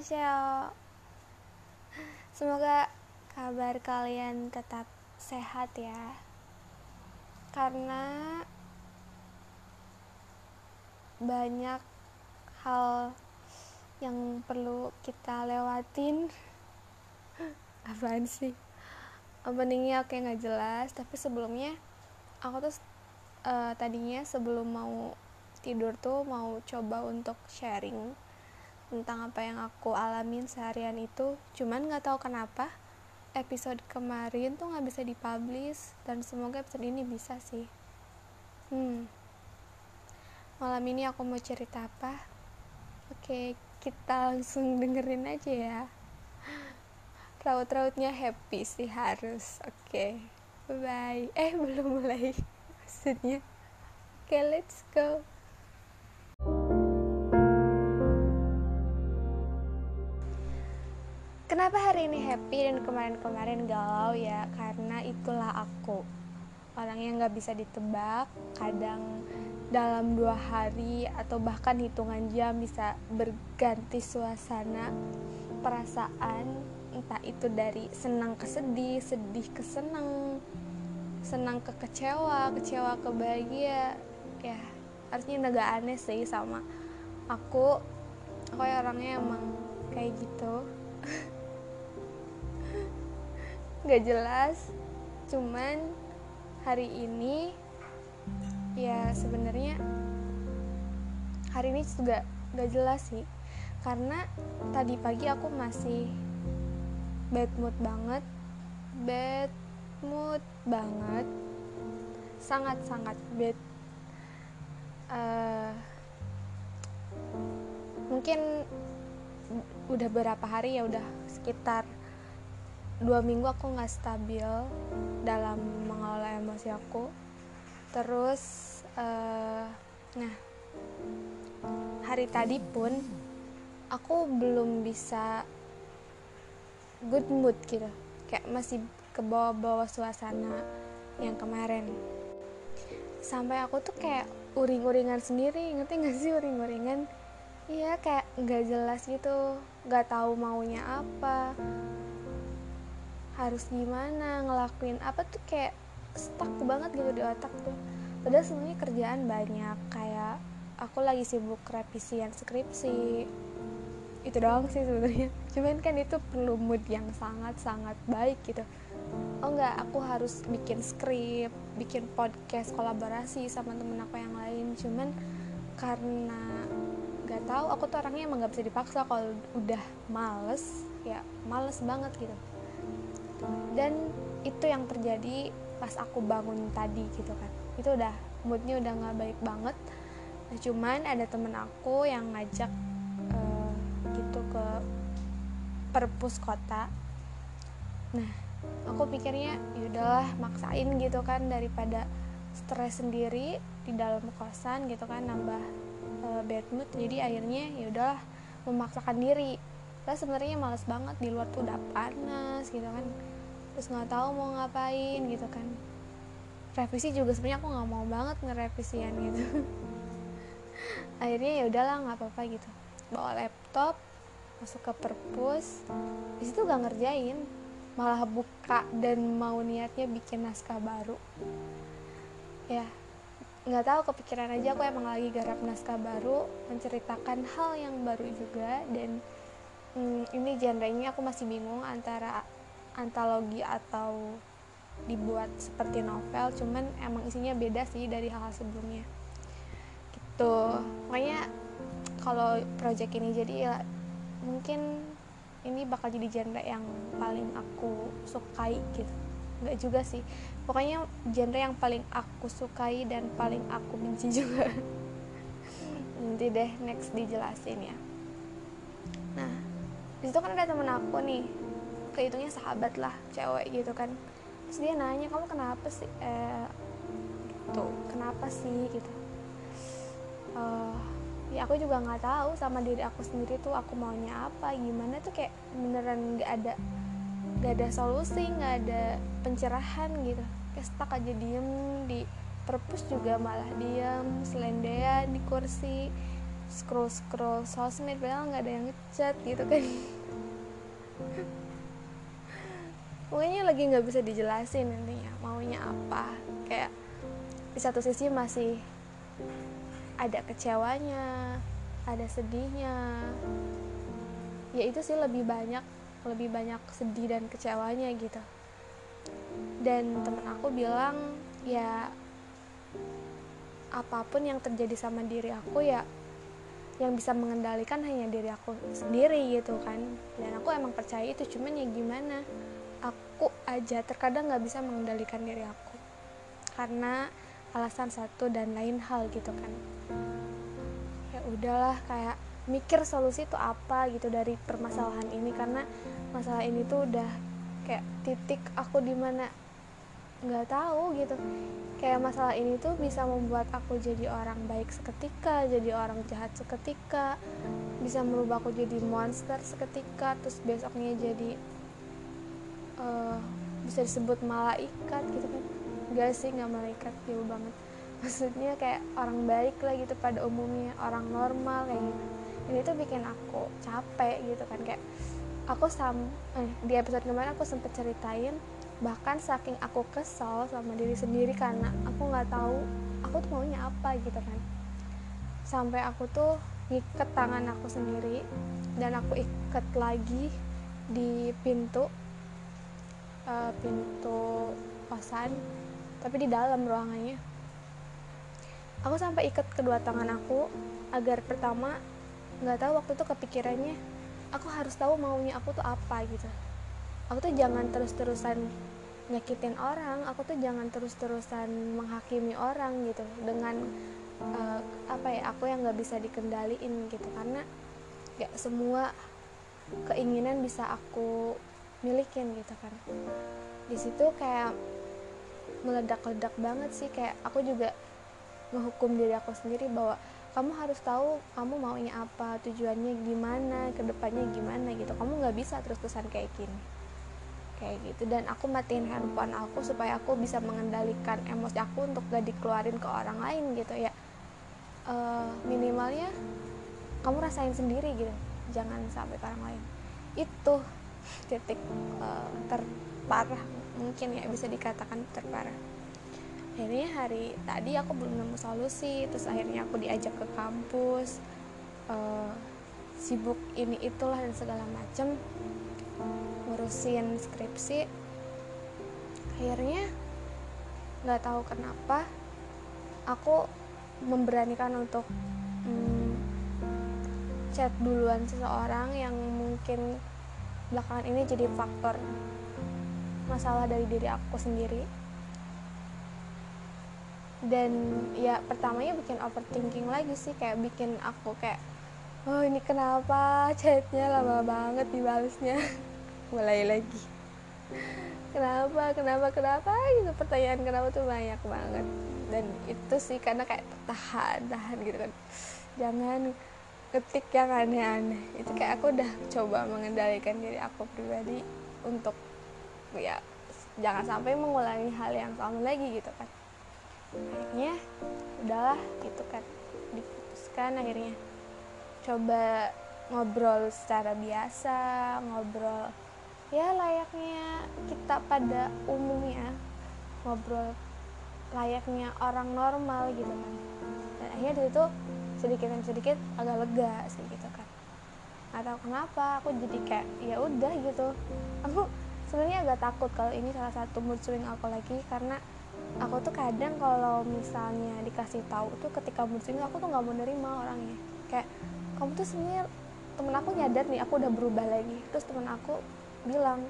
Annyeonghaseyo Semoga kabar kalian tetap sehat ya. Karena banyak hal yang perlu kita lewatin. Apaan sih? Openingnya oke nggak jelas. Tapi sebelumnya aku tuh uh, tadinya sebelum mau tidur tuh mau coba untuk sharing tentang apa yang aku alamin seharian itu cuman nggak tahu kenapa episode kemarin tuh nggak bisa dipublish dan semoga episode ini bisa sih. Hmm. Malam ini aku mau cerita apa? Oke kita langsung dengerin aja ya. Raut-rautnya happy sih harus. Oke. Bye bye eh belum mulai maksudnya. Oke let's go Kenapa hari ini happy dan kemarin-kemarin galau ya? Karena itulah aku. Orang yang gak bisa ditebak Kadang dalam dua hari atau bahkan hitungan jam bisa berganti suasana Perasaan entah itu dari senang ke sedih, sedih ke senang Senang ke kecewa, kecewa ke bahagia. Ya artinya agak aneh sih sama aku. Aku ya orangnya emang kayak gitu nggak jelas. Cuman hari ini ya sebenarnya hari ini juga nggak jelas sih. Karena tadi pagi aku masih bad mood banget. Bad mood banget. Sangat sangat bad. Uh, mungkin udah berapa hari ya udah sekitar dua minggu aku nggak stabil dalam mengelola emosi aku. Terus uh, nah hari tadi pun aku belum bisa good mood gitu. Kayak masih ke bawah-bawah suasana yang kemarin. Sampai aku tuh kayak uring-uringan sendiri ngerti gak sih uring-uringan? Iya kayak nggak jelas gitu nggak tahu maunya apa harus gimana ngelakuin apa tuh kayak stuck banget gitu di otak tuh. Padahal sebenarnya kerjaan banyak kayak aku lagi sibuk revisian skripsi. Itu doang sih sebenarnya. Cuman kan itu perlu mood yang sangat sangat baik gitu. Oh enggak aku harus bikin skrip bikin podcast kolaborasi sama temen aku yang lain. Cuman karena nggak tahu aku tuh orangnya emang nggak bisa dipaksa. Kalau udah males ya males banget gitu dan itu yang terjadi pas aku bangun tadi gitu kan. Itu udah moodnya udah nggak baik banget. Nah, cuman ada temen aku yang ngajak uh, gitu ke perpus kota. Nah aku pikirnya yaudahlah maksain gitu kan daripada stres sendiri di dalam kosan gitu kan nambah uh, bad mood. Jadi akhirnya yaudahlah memaksakan diri. Saya sebenarnya males banget di luar tuh udah panas gitu kan terus nggak tahu mau ngapain gitu kan. Revisi juga sebenarnya aku nggak mau banget ngerevisian gitu. Akhirnya ya udahlah nggak apa-apa gitu. Bawa laptop masuk ke perpus. Di situ gak ngerjain. Malah buka dan mau niatnya bikin naskah baru. Ya nggak tahu kepikiran aja aku emang lagi garap naskah baru menceritakan hal yang baru juga. Dan hmm, ini genrenya aku masih bingung antara antologi atau dibuat seperti novel cuman emang isinya beda sih dari hal-hal sebelumnya. Gitu. Makanya kalau project ini jadi ya mungkin ini bakal jadi genre yang paling aku sukai gitu. Nggak juga sih. Pokoknya genre yang paling aku sukai dan paling aku benci juga. Nanti deh next dijelasin ya. Nah di situ kan ada temen aku nih kehitungnya sahabat lah cewek gitu kan. Terus dia nanya kamu kenapa sih? Eh, gitu kenapa sih? gitu. Uh, ya aku juga nggak tahu sama diri aku sendiri tuh aku maunya apa gimana tuh kayak beneran nggak ada nggak ada solusi nggak ada pencerahan gitu. Kayak stuck aja diem di perpus juga malah diem selendean di kursi scroll scroll sosmed padahal nggak ada yang ngechat gitu kan pokoknya lagi nggak bisa dijelasin intinya maunya apa. Kayak di satu sisi masih ada kecewanya ada sedihnya. Ya itu sih lebih banyak lebih banyak sedih dan kecewanya gitu. Dan temen aku bilang ya apa pun yang terjadi sama diri aku ya yang bisa mengendalikan hanya diri aku sendiri gitu kan. Dan aku emang percaya itu cuman ya gimana aku aja terkadang nggak bisa mengendalikan diri aku. Karena alasan satu dan lain hal gitu kan. Ya udahlah kayak mikir solusi itu apa gitu dari permasalahan ini. Karena masalah ini tuh udah kayak titik aku di mana nggak tahu gitu. Kayak masalah ini tuh bisa membuat aku jadi orang baik seketika jadi orang jahat seketika bisa merubah aku jadi monster seketika terus besoknya jadi uh, bisa disebut malaikat gitu kan? Gak sih nggak malaikat jauh banget. Maksudnya kayak orang baik lah gitu pada umumnya orang normal kayak gitu. Ini tuh bikin aku capek gitu kan kayak aku sam eh, di episode kemarin aku sempet ceritain bahkan saking aku kesal sama diri sendiri karena aku nggak tahu aku tuh maunya apa gitu kan. Sampai aku tuh ngiket tangan aku sendiri dan aku ikat lagi di pintu uh, pintu kosan tapi di dalam ruangannya. Aku sampai ikat kedua tangan aku agar pertama nggak tahu waktu itu kepikirannya aku harus tahu maunya aku tuh apa gitu. Aku tuh jangan terus-terusan nyakitin orang aku tuh jangan terus-terusan menghakimi orang gitu dengan uh, apa ya aku yang nggak bisa dikendaliin gitu. Karena ya semua keinginan bisa aku milikin gitu kan. Di situ kayak meledak-ledak banget sih kayak aku juga menghukum diri aku sendiri bahwa kamu harus tahu kamu maunya apa tujuannya gimana ke depannya gimana gitu. Kamu nggak bisa terus-terusan kayak gini. Kayak gitu. Dan aku matiin handphone aku supaya aku bisa mengendalikan emosi aku untuk gak dikeluarin ke orang lain gitu ya. Uh, minimalnya kamu rasain sendiri gitu. Jangan sampai ke orang lain. Itu titik uh, terparah mungkin ya bisa dikatakan terparah. Akhirnya hari tadi aku belum nemu solusi terus akhirnya aku diajak ke kampus uh, sibuk ini itulah dan segala macem ngurusin skripsi. Akhirnya nggak tahu kenapa aku memberanikan untuk hmm, chat duluan seseorang yang mungkin belakangan ini jadi faktor masalah dari diri aku sendiri. Dan ya pertamanya bikin overthinking lagi sih kayak bikin aku kayak oh ini kenapa? Chatnya lama banget dibalasnya. Mulai lagi. Kenapa? Kenapa? Kenapa? Gitu pertanyaan kenapa tuh banyak banget. Dan itu sih karena kayak tahan tahan gitu kan. Jangan ketik yang aneh-aneh. Itu kayak aku udah coba mengendalikan diri aku pribadi untuk ya jangan sampai mengulangi hal yang sama lagi gitu kan. Akhirnya udahlah gitu kan. Diputuskan akhirnya. Coba ngobrol secara biasa ngobrol ya layaknya kita pada umumnya. Ngobrol layaknya orang normal gitu kan. Dan akhirnya dari itu sedikit demi sedikit agak lega sih gitu kan. Atau kenapa aku jadi kayak ya udah gitu. Aku sebenarnya agak takut kalau ini salah satu mood swing aku lagi karena aku tuh kadang kalau misalnya dikasih tahu tuh ketika mood swing aku tuh nggak mau nerima orangnya. Kayak kamu tuh sebenarnya temen aku nyadar nih aku udah berubah lagi. Terus temen aku bilang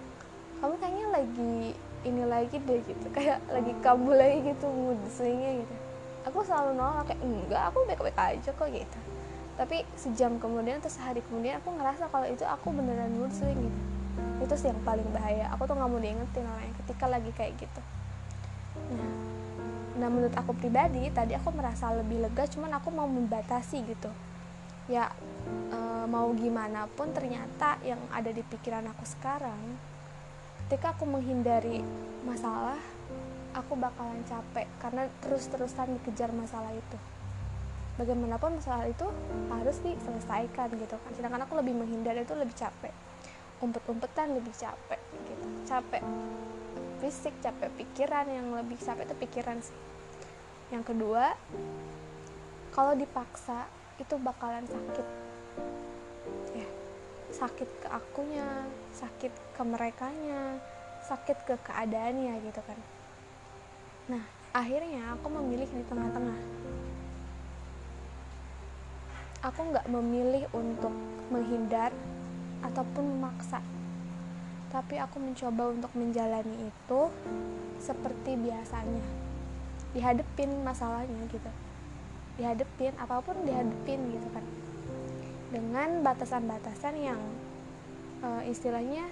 kamu kayaknya lagi ini lagi deh gitu. Kayak lagi kabul lagi gitu mood swingnya gitu aku selalu nolak kayak enggak aku baik-baik aja kok gitu. Tapi sejam kemudian atau sehari kemudian aku ngerasa kalau itu aku beneran swing gitu. Itu sih yang paling bahaya. Aku tuh nggak mau diingetin orang ketika lagi kayak gitu. Nah nah menurut aku pribadi tadi aku merasa lebih lega cuman aku mau membatasi gitu. Ya e, mau gimana pun ternyata yang ada di pikiran aku sekarang ketika aku menghindari masalah aku bakalan capek karena terus-terusan dikejar masalah itu. Bagaimanapun masalah itu harus diselesaikan gitu kan. Sedangkan aku lebih menghindar itu lebih capek. Umpet-umpetan lebih capek gitu. Capek fisik capek pikiran yang lebih capek itu pikiran sih. Yang kedua kalau dipaksa itu bakalan sakit. Ya sakit ke akunya sakit ke merekanya sakit ke keadaannya gitu kan nah akhirnya aku memilih di tengah-tengah aku nggak memilih untuk menghindar ataupun memaksa. Tapi aku mencoba untuk menjalani itu seperti biasanya. Dihadepin masalahnya gitu. Dihadepin apa pun dihadepin gitu kan. Dengan batasan-batasan yang uh, istilahnya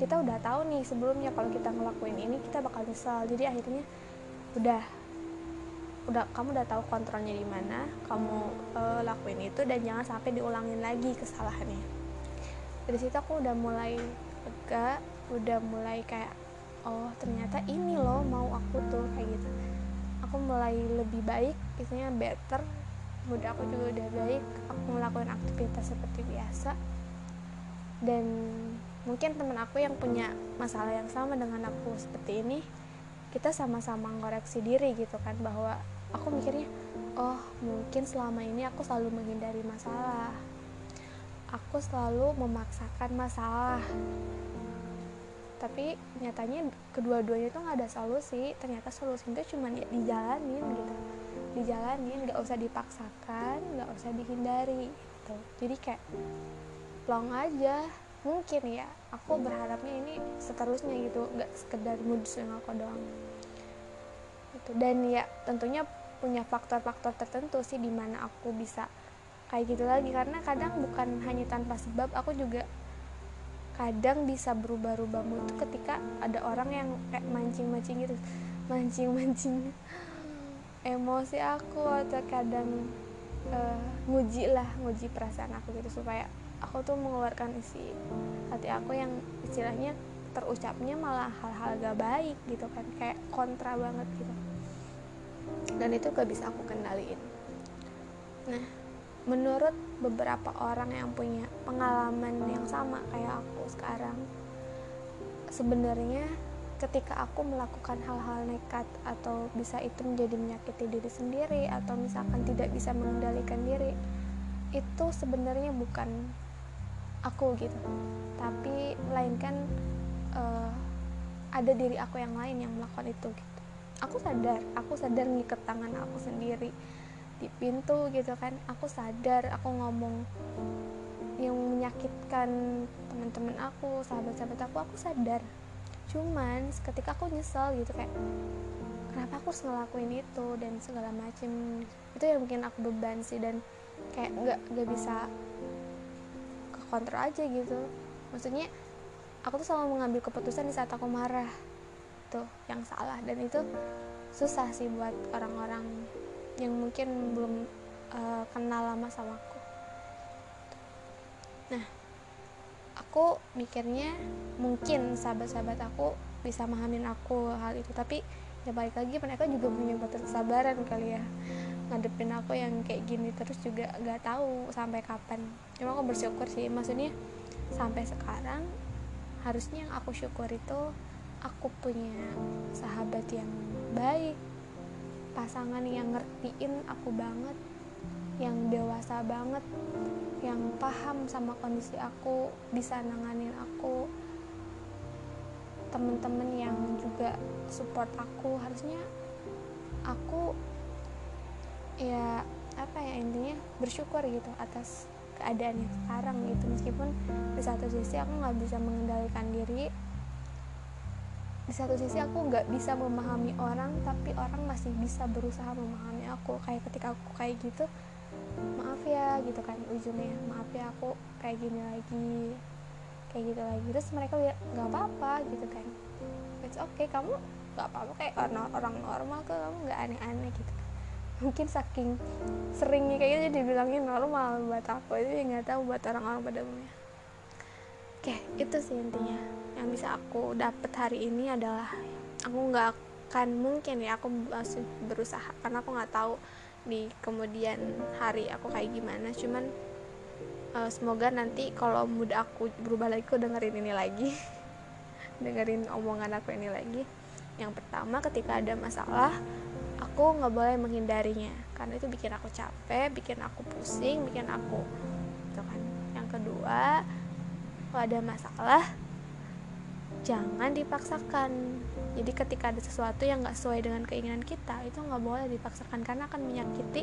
kita udah tahu nih sebelumnya kalau kita ngelakuin ini kita bakal nyesal jadi akhirnya udah. Udah kamu udah tahu kontrolnya di mana kamu uh, lakuin itu dan jangan sampai diulangin lagi kesalahannya. Dari situ aku udah mulai lega udah mulai kayak oh ternyata ini loh mau aku tuh kayak gitu. Aku mulai lebih baik biasanya better. Udah aku juga udah baik aku melakukan aktivitas seperti biasa. Dan mungkin teman aku yang punya masalah yang sama dengan aku seperti ini kita sama-sama ngoreksi diri gitu kan bahwa aku mikirnya oh mungkin selama ini aku selalu menghindari masalah. Aku selalu memaksakan masalah. Tapi nyatanya kedua-duanya itu nggak ada solusi. Ternyata solusi itu cuma ya dijalanin gitu. Dijalanin nggak usah dipaksakan nggak usah dihindari gitu. Jadi kayak long aja mungkin ya aku berharapnya ini seterusnya gitu nggak sekedar mood swing aku doang. Itu dan ya tentunya punya faktor-faktor tertentu sih di mana aku bisa kayak gitu lagi. Karena kadang bukan hanya tanpa sebab aku juga kadang bisa berubah-ubah mood ketika ada orang yang kayak mancing-mancing gitu. Mancing-mancing emosi aku atau kadang uh, nguji lah nguji perasaan aku gitu supaya aku tuh mengeluarkan isi hati aku yang istilahnya terucapnya malah hal-hal gak baik gitu kan kayak kontra banget gitu. Dan itu gak bisa aku kendaliin. Nah menurut beberapa orang yang punya pengalaman yang sama kayak aku sekarang sebenarnya ketika aku melakukan hal-hal nekat atau bisa itu menjadi menyakiti diri sendiri atau misalkan tidak bisa mengendalikan diri itu sebenarnya bukan aku gitu. Tapi melainkan uh, ada diri aku yang lain yang melakukan itu gitu. Aku sadar aku sadar ngikat tangan aku sendiri di pintu gitu kan. Aku sadar aku ngomong yang menyakitkan teman-teman aku sahabat-sahabat aku aku sadar. Cuman ketika aku nyesel gitu kayak kenapa aku harus ngelakuin itu? dan segala macem. Itu yang bikin aku beban sih dan kayak nggak nggak bisa kontrol aja gitu. Maksudnya aku tuh selalu mengambil keputusan di saat aku marah. Tuh yang salah. Dan itu susah sih buat orang-orang yang mungkin belum uh, kenal lama sama aku. Nah aku mikirnya mungkin sahabat-sahabat aku bisa memahamin aku hal itu. Tapi ya balik lagi mereka juga punya batas kesabaran kali ya ngadepin aku yang kayak gini terus juga gak tahu sampai kapan. Cuma aku bersyukur sih maksudnya sampai sekarang harusnya yang aku syukur itu aku punya sahabat yang baik pasangan yang ngertiin aku banget yang dewasa banget yang paham sama kondisi aku bisa nanganin aku. Temen-temen yang juga support aku harusnya aku ya apa ya intinya bersyukur gitu atas keadaan yang sekarang gitu. Meskipun di satu sisi aku nggak bisa mengendalikan diri di satu sisi aku nggak bisa memahami orang tapi orang masih bisa berusaha memahami aku. Kayak ketika aku kayak gitu maaf ya gitu kan ujungnya maaf ya aku kayak gini lagi kayak gitu lagi. Terus mereka ya nggak apa-apa gitu kan. It's okay kamu nggak apa-apa kayak orang orang normal ke kamu nggak aneh-aneh gitu mungkin saking seringnya kayaknya gitu dibilangin normal buat aku itu ya nggak tahu buat orang-orang pada umumnya. Oke itu sih intinya. Yang bisa aku dapat hari ini adalah aku nggak akan mungkin ya aku masih berusaha karena aku nggak tahu di kemudian hari aku kayak gimana. Cuman uh, semoga nanti kalau mood aku berubah lagi aku dengerin ini lagi. Dengerin omongan aku ini lagi. Yang pertama ketika ada masalah aku nggak boleh menghindarinya. Karena itu bikin aku capek bikin aku pusing bikin aku gitu kan. Yang kedua kalau ada masalah jangan dipaksakan. Jadi ketika ada sesuatu yang nggak sesuai dengan keinginan kita itu nggak boleh dipaksakan karena akan menyakiti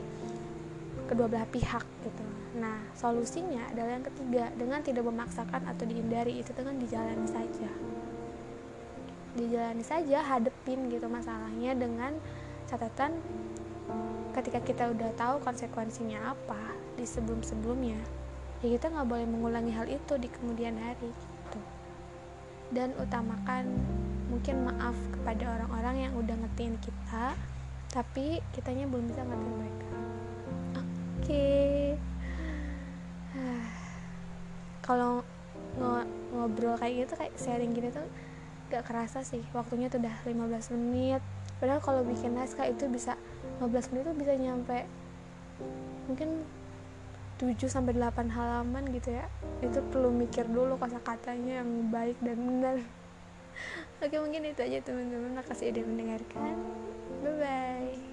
kedua belah pihak gitu. Nah solusinya adalah yang ketiga dengan tidak memaksakan atau dihindari itu dengan dijalani saja. Dijalani saja hadepin gitu masalahnya dengan catatan ketika kita udah tahu konsekuensinya apa di sebelum sebelumnya ya kita nggak boleh mengulangi hal itu di kemudian hari dan utamakan mungkin maaf kepada orang-orang yang udah ngertiin kita tapi kitanya belum bisa ngertiin mereka. Oke. Okay. kalau ngobrol kayak gitu kayak sharing gini tuh gak kerasa sih waktunya tuh udah 15 menit padahal kalau bikin naskah itu bisa 15 menit tuh bisa nyampe mungkin 7 sampai 8 halaman gitu ya. Itu perlu mikir dulu kata-katanya yang baik dan benar. Oke, mungkin itu aja teman-teman. Makasih udah mendengarkan. Bye bye.